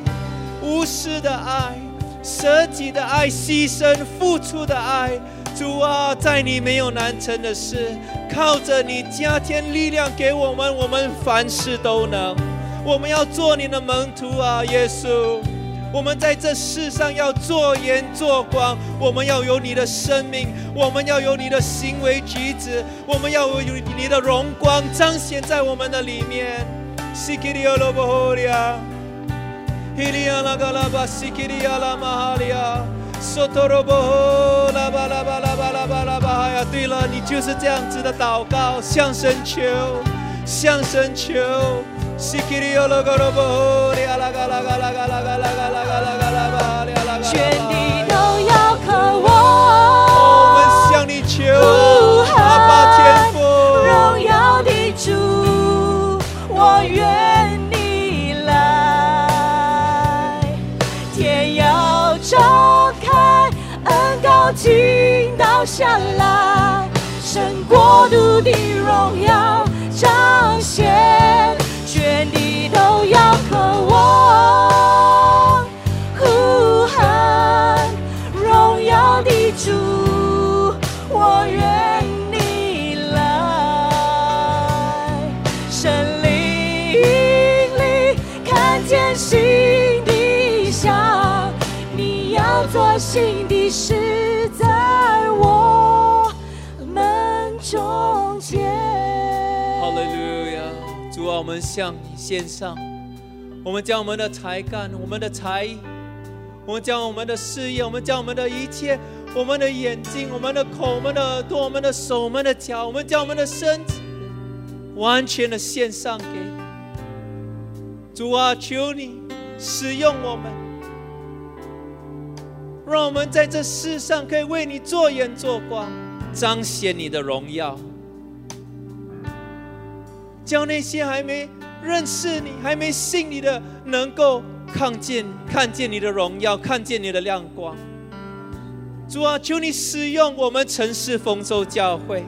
无私的爱，舍己的爱，牺牲付出的爱。主啊，在你没有难成的事，靠着你加添力量给我们，我们凡事都能。我们要做你的门徒啊，耶稣。我们在这世上要做盐做光，我们要有你的生命，我们要有你的行为举止，我们要有你的荣光彰显在我们的里面。梭多罗波罗巴拉巴拉巴拉巴拉巴拉巴哈呀！对了，你就是这样子的祷告，向神求，向神求。西基里奥罗嘎罗波霍利亚拉嘎拉嘎国度的荣耀彰显，全地都要渴望，呼喊荣耀的主，我愿你来。森林里，看见新的想，你要做新的向你献上，我们将我们的才干、我们的才艺，我们将我们的事业，我们将我们的一切，我们的眼睛、我们的口、我们的耳朵、我们的手、我们的脚，我们将我们的身体完全的献上给你。主啊，求你使用我们，让我们在这世上可以为你做盐做光，彰显你的荣耀。叫那些还没认识你、还没信你的，能够看见、看见你的荣耀，看见你的亮光。主啊，求你使用我们城市丰收教会，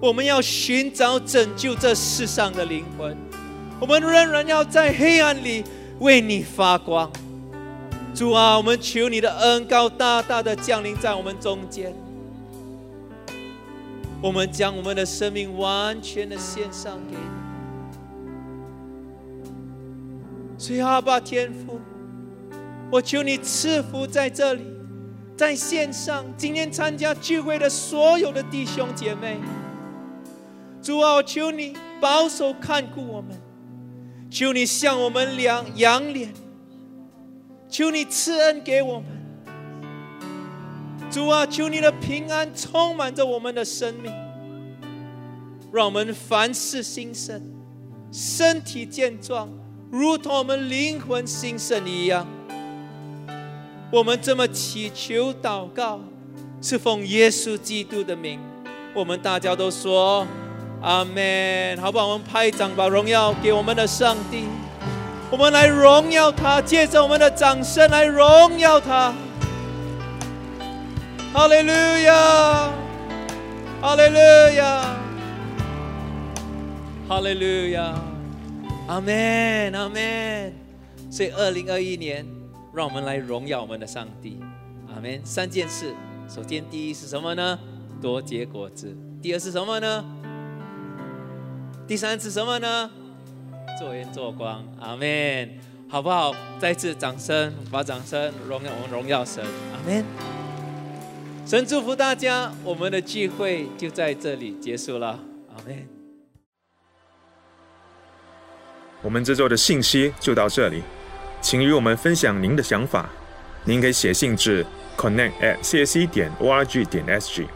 我们要寻找拯救这世上的灵魂，我们仍然要在黑暗里为你发光。主啊，我们求你的恩高大大的降临在我们中间。我们将我们的生命完全的献上给你。所以阿爸天父，我求你赐福在这里，在线上今天参加聚会的所有的弟兄姐妹。主啊，我求你保守看顾我们，求你向我们两扬脸，求你赐恩给我们。主啊，求你的平安充满着我们的生命，让我们凡事兴盛，身体健壮，如同我们灵魂兴盛一样。我们这么祈求祷告，是奉耶稣基督的名。我们大家都说阿门，好不好？我们拍掌，把荣耀给我们的上帝。我们来荣耀他，借着我们的掌声来荣耀他。哈利路亚，哈利路亚，哈利路亚，阿门，阿门。所以，二零二一年，让我们来荣耀我们的上帝，阿门。三件事，首先第一是什么呢？多结果子。第二是什么呢？第三是什么呢？做盐做光，阿门，好不好？再次掌声，把掌声荣耀我们荣耀神，阿门。神祝福大家，我们的聚会就在这里结束了，阿门。我们这周的信息就到这里，请与我们分享您的想法。您可以写信至 connect at csc 点 org 点 sg。